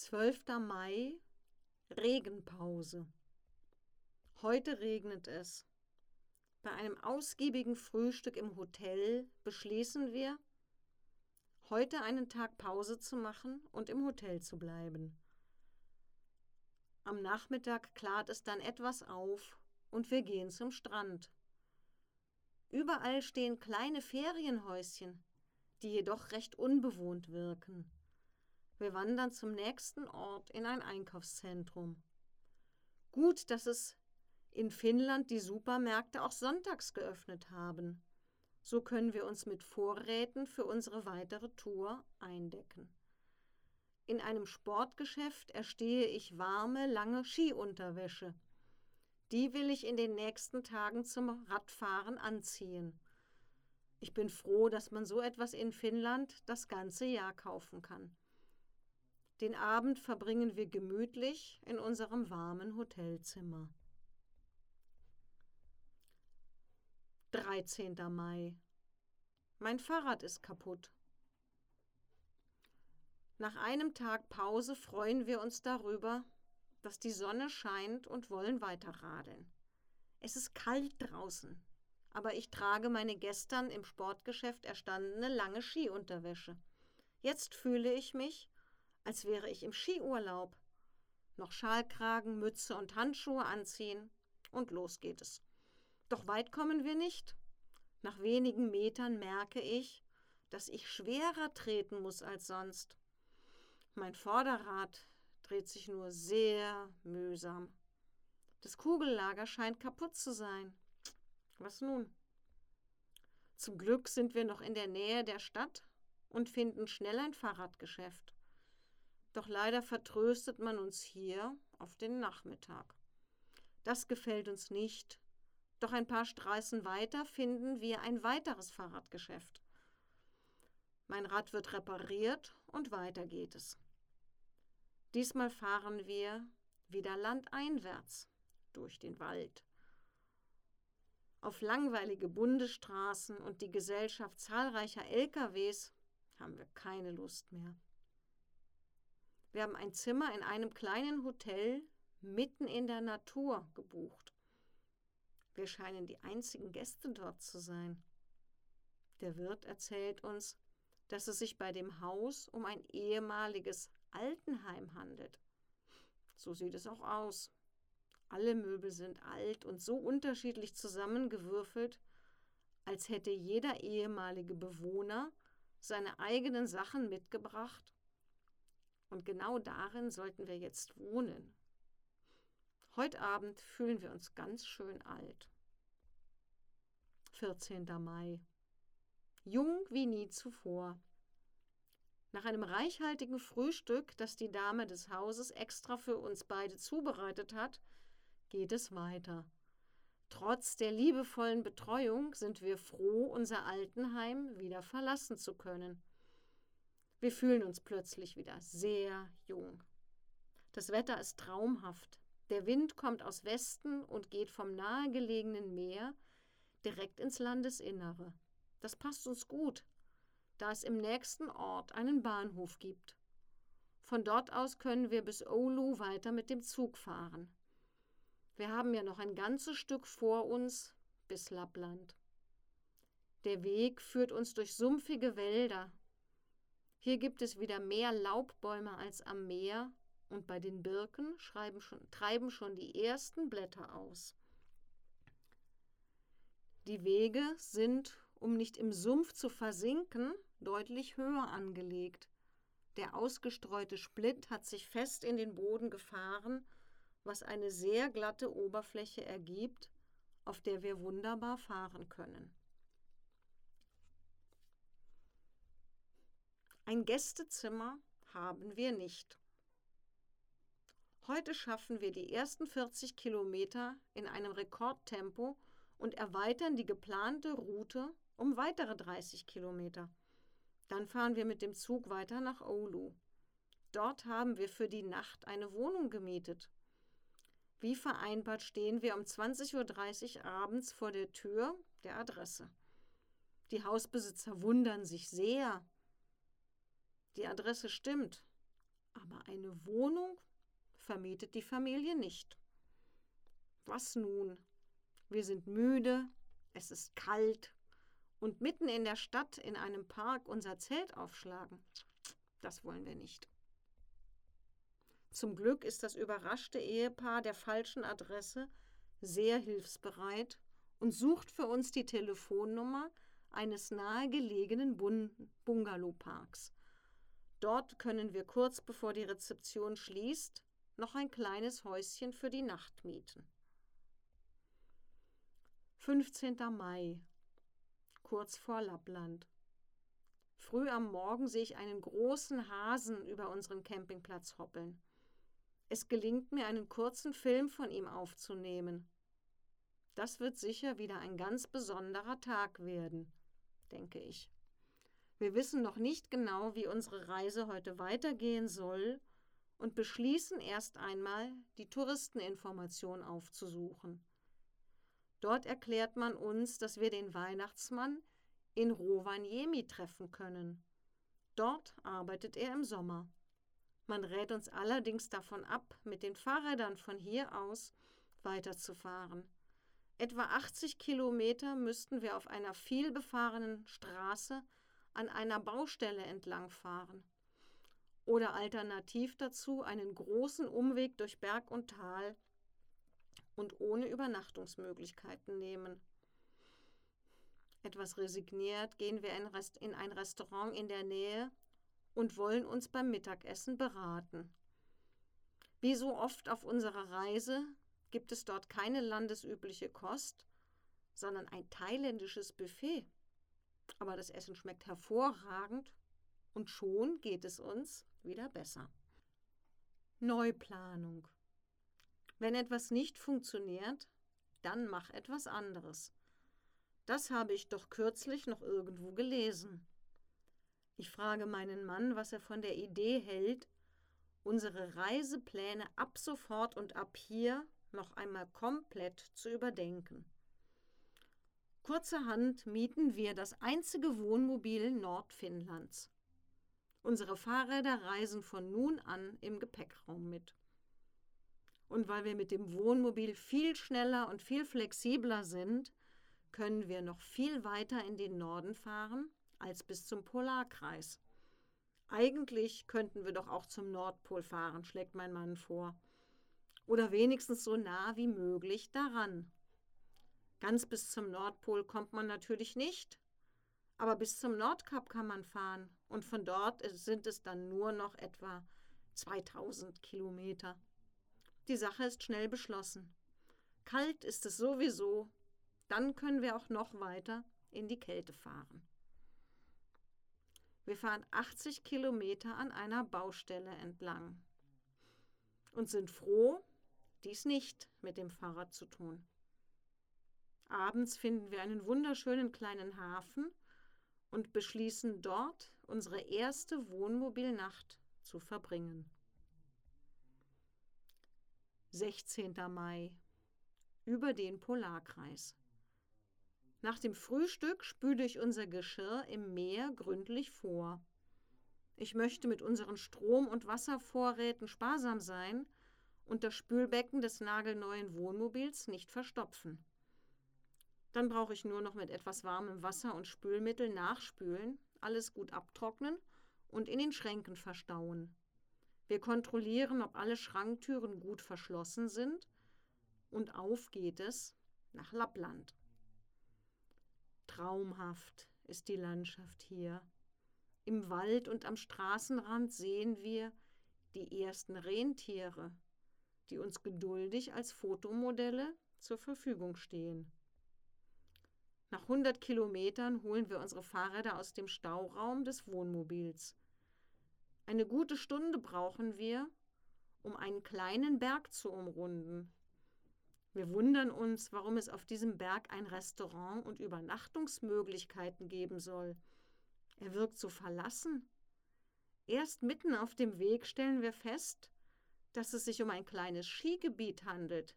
12. Mai Regenpause. Heute regnet es. Bei einem ausgiebigen Frühstück im Hotel beschließen wir, heute einen Tag Pause zu machen und im Hotel zu bleiben. Am Nachmittag klart es dann etwas auf und wir gehen zum Strand. Überall stehen kleine Ferienhäuschen, die jedoch recht unbewohnt wirken. Wir wandern zum nächsten Ort in ein Einkaufszentrum. Gut, dass es in Finnland die Supermärkte auch sonntags geöffnet haben. So können wir uns mit Vorräten für unsere weitere Tour eindecken. In einem Sportgeschäft erstehe ich warme, lange Skiunterwäsche. Die will ich in den nächsten Tagen zum Radfahren anziehen. Ich bin froh, dass man so etwas in Finnland das ganze Jahr kaufen kann. Den Abend verbringen wir gemütlich in unserem warmen Hotelzimmer. 13. Mai. Mein Fahrrad ist kaputt. Nach einem Tag Pause freuen wir uns darüber, dass die Sonne scheint und wollen weiterradeln. Es ist kalt draußen, aber ich trage meine gestern im Sportgeschäft erstandene lange Skiunterwäsche. Jetzt fühle ich mich, als wäre ich im Skiurlaub. Noch Schalkragen, Mütze und Handschuhe anziehen und los geht es. Doch weit kommen wir nicht. Nach wenigen Metern merke ich, dass ich schwerer treten muss als sonst. Mein Vorderrad dreht sich nur sehr mühsam. Das Kugellager scheint kaputt zu sein. Was nun? Zum Glück sind wir noch in der Nähe der Stadt und finden schnell ein Fahrradgeschäft. Doch leider vertröstet man uns hier auf den Nachmittag. Das gefällt uns nicht. Doch ein paar Straßen weiter finden wir ein weiteres Fahrradgeschäft. Mein Rad wird repariert und weiter geht es. Diesmal fahren wir wieder landeinwärts durch den Wald. Auf langweilige Bundesstraßen und die Gesellschaft zahlreicher LKWs haben wir keine Lust mehr. Wir haben ein Zimmer in einem kleinen Hotel mitten in der Natur gebucht. Wir scheinen die einzigen Gäste dort zu sein. Der Wirt erzählt uns, dass es sich bei dem Haus um ein ehemaliges Altenheim handelt. So sieht es auch aus. Alle Möbel sind alt und so unterschiedlich zusammengewürfelt, als hätte jeder ehemalige Bewohner seine eigenen Sachen mitgebracht und genau darin sollten wir jetzt wohnen. Heute Abend fühlen wir uns ganz schön alt. 14. Mai. Jung wie nie zuvor. Nach einem reichhaltigen Frühstück, das die Dame des Hauses extra für uns beide zubereitet hat, geht es weiter. Trotz der liebevollen Betreuung sind wir froh, unser Altenheim wieder verlassen zu können. Wir fühlen uns plötzlich wieder sehr jung. Das Wetter ist traumhaft. Der Wind kommt aus Westen und geht vom nahegelegenen Meer direkt ins Landesinnere. Das passt uns gut, da es im nächsten Ort einen Bahnhof gibt. Von dort aus können wir bis Oulu weiter mit dem Zug fahren. Wir haben ja noch ein ganzes Stück vor uns bis Lappland. Der Weg führt uns durch sumpfige Wälder, hier gibt es wieder mehr Laubbäume als am Meer und bei den Birken schon, treiben schon die ersten Blätter aus. Die Wege sind, um nicht im Sumpf zu versinken, deutlich höher angelegt. Der ausgestreute Splitt hat sich fest in den Boden gefahren, was eine sehr glatte Oberfläche ergibt, auf der wir wunderbar fahren können. Ein Gästezimmer haben wir nicht. Heute schaffen wir die ersten 40 Kilometer in einem Rekordtempo und erweitern die geplante Route um weitere 30 Kilometer. Dann fahren wir mit dem Zug weiter nach Oulu. Dort haben wir für die Nacht eine Wohnung gemietet. Wie vereinbart stehen wir um 20.30 Uhr abends vor der Tür der Adresse. Die Hausbesitzer wundern sich sehr, die Adresse stimmt, Aber eine Wohnung vermietet die Familie nicht. Was nun? Wir sind müde, es ist kalt und mitten in der Stadt in einem Park unser Zelt aufschlagen. Das wollen wir nicht. Zum Glück ist das überraschte Ehepaar der falschen Adresse sehr hilfsbereit und sucht für uns die Telefonnummer eines nahegelegenen Bungalowparks. Dort können wir kurz bevor die Rezeption schließt noch ein kleines Häuschen für die Nacht mieten. 15. Mai, kurz vor Lappland. Früh am Morgen sehe ich einen großen Hasen über unseren Campingplatz hoppeln. Es gelingt mir, einen kurzen Film von ihm aufzunehmen. Das wird sicher wieder ein ganz besonderer Tag werden, denke ich. Wir wissen noch nicht genau, wie unsere Reise heute weitergehen soll und beschließen erst einmal, die Touristeninformation aufzusuchen. Dort erklärt man uns, dass wir den Weihnachtsmann in Rovaniemi treffen können. Dort arbeitet er im Sommer. Man rät uns allerdings davon ab, mit den Fahrrädern von hier aus weiterzufahren. Etwa 80 Kilometer müssten wir auf einer vielbefahrenen Straße an einer Baustelle entlangfahren. Oder alternativ dazu einen großen Umweg durch Berg und Tal und ohne Übernachtungsmöglichkeiten nehmen. Etwas resigniert gehen wir in ein Restaurant in der Nähe und wollen uns beim Mittagessen beraten. Wie so oft auf unserer Reise gibt es dort keine landesübliche Kost, sondern ein thailändisches Buffet. Aber das Essen schmeckt hervorragend und schon geht es uns wieder besser. Neuplanung. Wenn etwas nicht funktioniert, dann mach etwas anderes. Das habe ich doch kürzlich noch irgendwo gelesen. Ich frage meinen Mann, was er von der Idee hält, unsere Reisepläne ab sofort und ab hier noch einmal komplett zu überdenken. Kurzerhand mieten wir das einzige Wohnmobil Nordfinnlands. Unsere Fahrräder reisen von nun an im Gepäckraum mit. Und weil wir mit dem Wohnmobil viel schneller und viel flexibler sind, können wir noch viel weiter in den Norden fahren als bis zum Polarkreis. Eigentlich könnten wir doch auch zum Nordpol fahren, schlägt mein Mann vor. Oder wenigstens so nah wie möglich daran. Ganz bis zum Nordpol kommt man natürlich nicht, aber bis zum Nordkap kann man fahren und von dort sind es dann nur noch etwa 2000 Kilometer. Die Sache ist schnell beschlossen. Kalt ist es sowieso, dann können wir auch noch weiter in die Kälte fahren. Wir fahren 80 Kilometer an einer Baustelle entlang und sind froh, dies nicht mit dem Fahrrad zu tun. Abends finden wir einen wunderschönen kleinen Hafen und beschließen dort unsere erste Wohnmobilnacht zu verbringen. 16. Mai über den Polarkreis. Nach dem Frühstück spüle ich unser Geschirr im Meer gründlich vor. Ich möchte mit unseren Strom- und Wasservorräten sparsam sein und das Spülbecken des nagelneuen Wohnmobils nicht verstopfen. Dann brauche ich nur noch mit etwas warmem Wasser und Spülmittel nachspülen, alles gut abtrocknen und in den Schränken verstauen. Wir kontrollieren, ob alle Schranktüren gut verschlossen sind und auf geht es nach Lappland. Traumhaft ist die Landschaft hier. Im Wald und am Straßenrand sehen wir die ersten Rentiere, die uns geduldig als Fotomodelle zur Verfügung stehen. Nach 100 Kilometern holen wir unsere Fahrräder aus dem Stauraum des Wohnmobils. Eine gute Stunde brauchen wir, um einen kleinen Berg zu umrunden. Wir wundern uns, warum es auf diesem Berg ein Restaurant und Übernachtungsmöglichkeiten geben soll. Er wirkt so verlassen. Erst mitten auf dem Weg stellen wir fest, dass es sich um ein kleines Skigebiet handelt,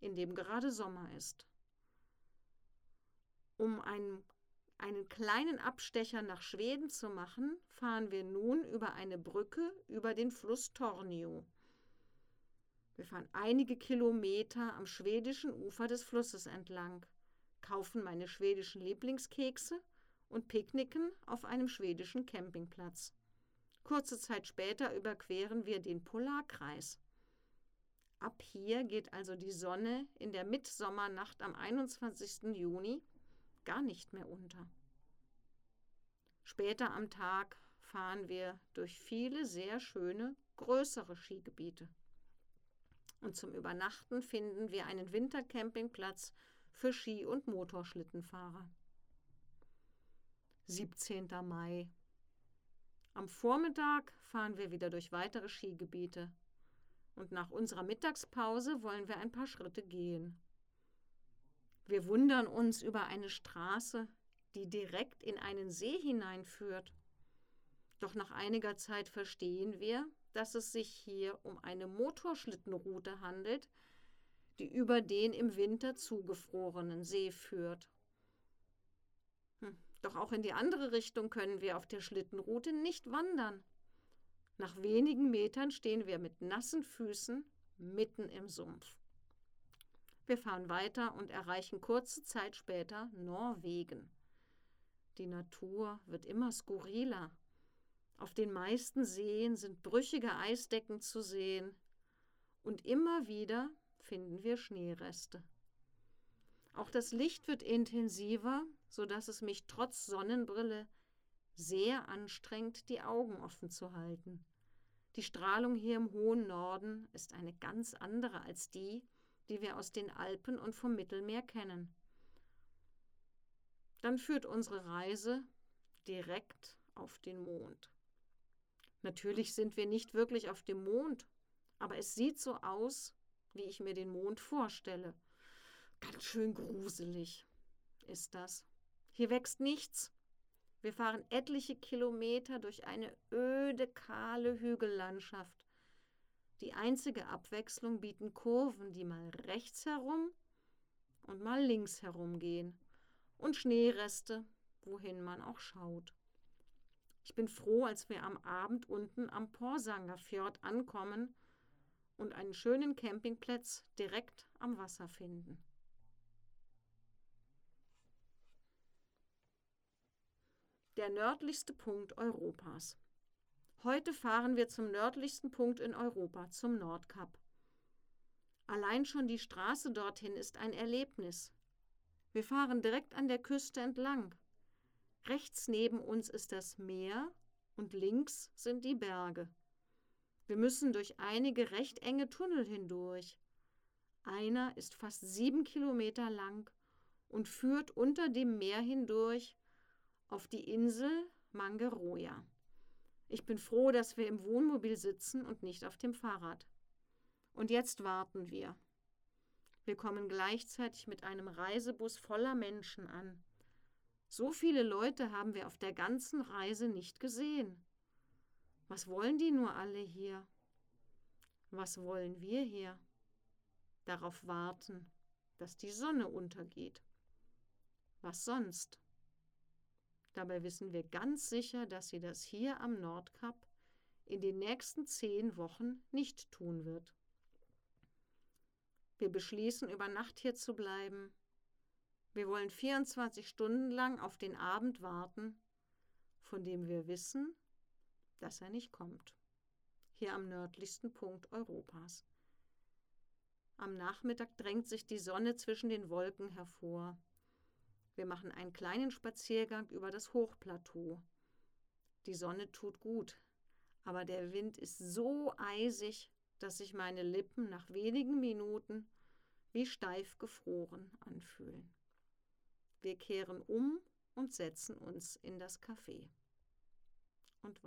in dem gerade Sommer ist. Um ein, einen kleinen Abstecher nach Schweden zu machen, fahren wir nun über eine Brücke über den Fluss Tornio. Wir fahren einige Kilometer am schwedischen Ufer des Flusses entlang, kaufen meine schwedischen Lieblingskekse und picknicken auf einem schwedischen Campingplatz. Kurze Zeit später überqueren wir den Polarkreis. Ab hier geht also die Sonne in der Mitsommernacht am 21. Juni gar nicht mehr unter. Später am Tag fahren wir durch viele sehr schöne, größere Skigebiete. Und zum Übernachten finden wir einen Wintercampingplatz für Ski- und Motorschlittenfahrer. 17. Mai. Am Vormittag fahren wir wieder durch weitere Skigebiete. Und nach unserer Mittagspause wollen wir ein paar Schritte gehen. Wir wundern uns über eine Straße, die direkt in einen See hineinführt. Doch nach einiger Zeit verstehen wir, dass es sich hier um eine Motorschlittenroute handelt, die über den im Winter zugefrorenen See führt. Hm, doch auch in die andere Richtung können wir auf der Schlittenroute nicht wandern. Nach wenigen Metern stehen wir mit nassen Füßen mitten im Sumpf. Wir fahren weiter und erreichen kurze Zeit später Norwegen. Die Natur wird immer skurriler. Auf den meisten Seen sind brüchige Eisdecken zu sehen und immer wieder finden wir Schneereste. Auch das Licht wird intensiver, so dass es mich trotz Sonnenbrille sehr anstrengt, die Augen offen zu halten. Die Strahlung hier im hohen Norden ist eine ganz andere als die, die wir aus den Alpen und vom Mittelmeer kennen. Dann führt unsere Reise direkt auf den Mond. Natürlich sind wir nicht wirklich auf dem Mond, aber es sieht so aus, wie ich mir den Mond vorstelle. Ganz schön gruselig ist das. Hier wächst nichts. Wir fahren etliche Kilometer durch eine öde, kahle Hügellandschaft. Die einzige Abwechslung bieten Kurven, die mal rechts herum und mal links herum gehen. Und Schneereste, wohin man auch schaut. Ich bin froh, als wir am Abend unten am Porsanger Fjord ankommen und einen schönen Campingplatz direkt am Wasser finden. Der nördlichste Punkt Europas. Heute fahren wir zum nördlichsten Punkt in Europa, zum Nordkap. Allein schon die Straße dorthin ist ein Erlebnis. Wir fahren direkt an der Küste entlang. Rechts neben uns ist das Meer und links sind die Berge. Wir müssen durch einige recht enge Tunnel hindurch. Einer ist fast sieben Kilometer lang und führt unter dem Meer hindurch auf die Insel Mangeroja. Ich bin froh, dass wir im Wohnmobil sitzen und nicht auf dem Fahrrad. Und jetzt warten wir. Wir kommen gleichzeitig mit einem Reisebus voller Menschen an. So viele Leute haben wir auf der ganzen Reise nicht gesehen. Was wollen die nur alle hier? Was wollen wir hier? Darauf warten, dass die Sonne untergeht. Was sonst? Dabei wissen wir ganz sicher, dass sie das hier am Nordkap in den nächsten zehn Wochen nicht tun wird. Wir beschließen, über Nacht hier zu bleiben. Wir wollen 24 Stunden lang auf den Abend warten, von dem wir wissen, dass er nicht kommt. Hier am nördlichsten Punkt Europas. Am Nachmittag drängt sich die Sonne zwischen den Wolken hervor. Wir machen einen kleinen Spaziergang über das Hochplateau. Die Sonne tut gut, aber der Wind ist so eisig, dass sich meine Lippen nach wenigen Minuten wie steif gefroren anfühlen. Wir kehren um und setzen uns in das Café. Und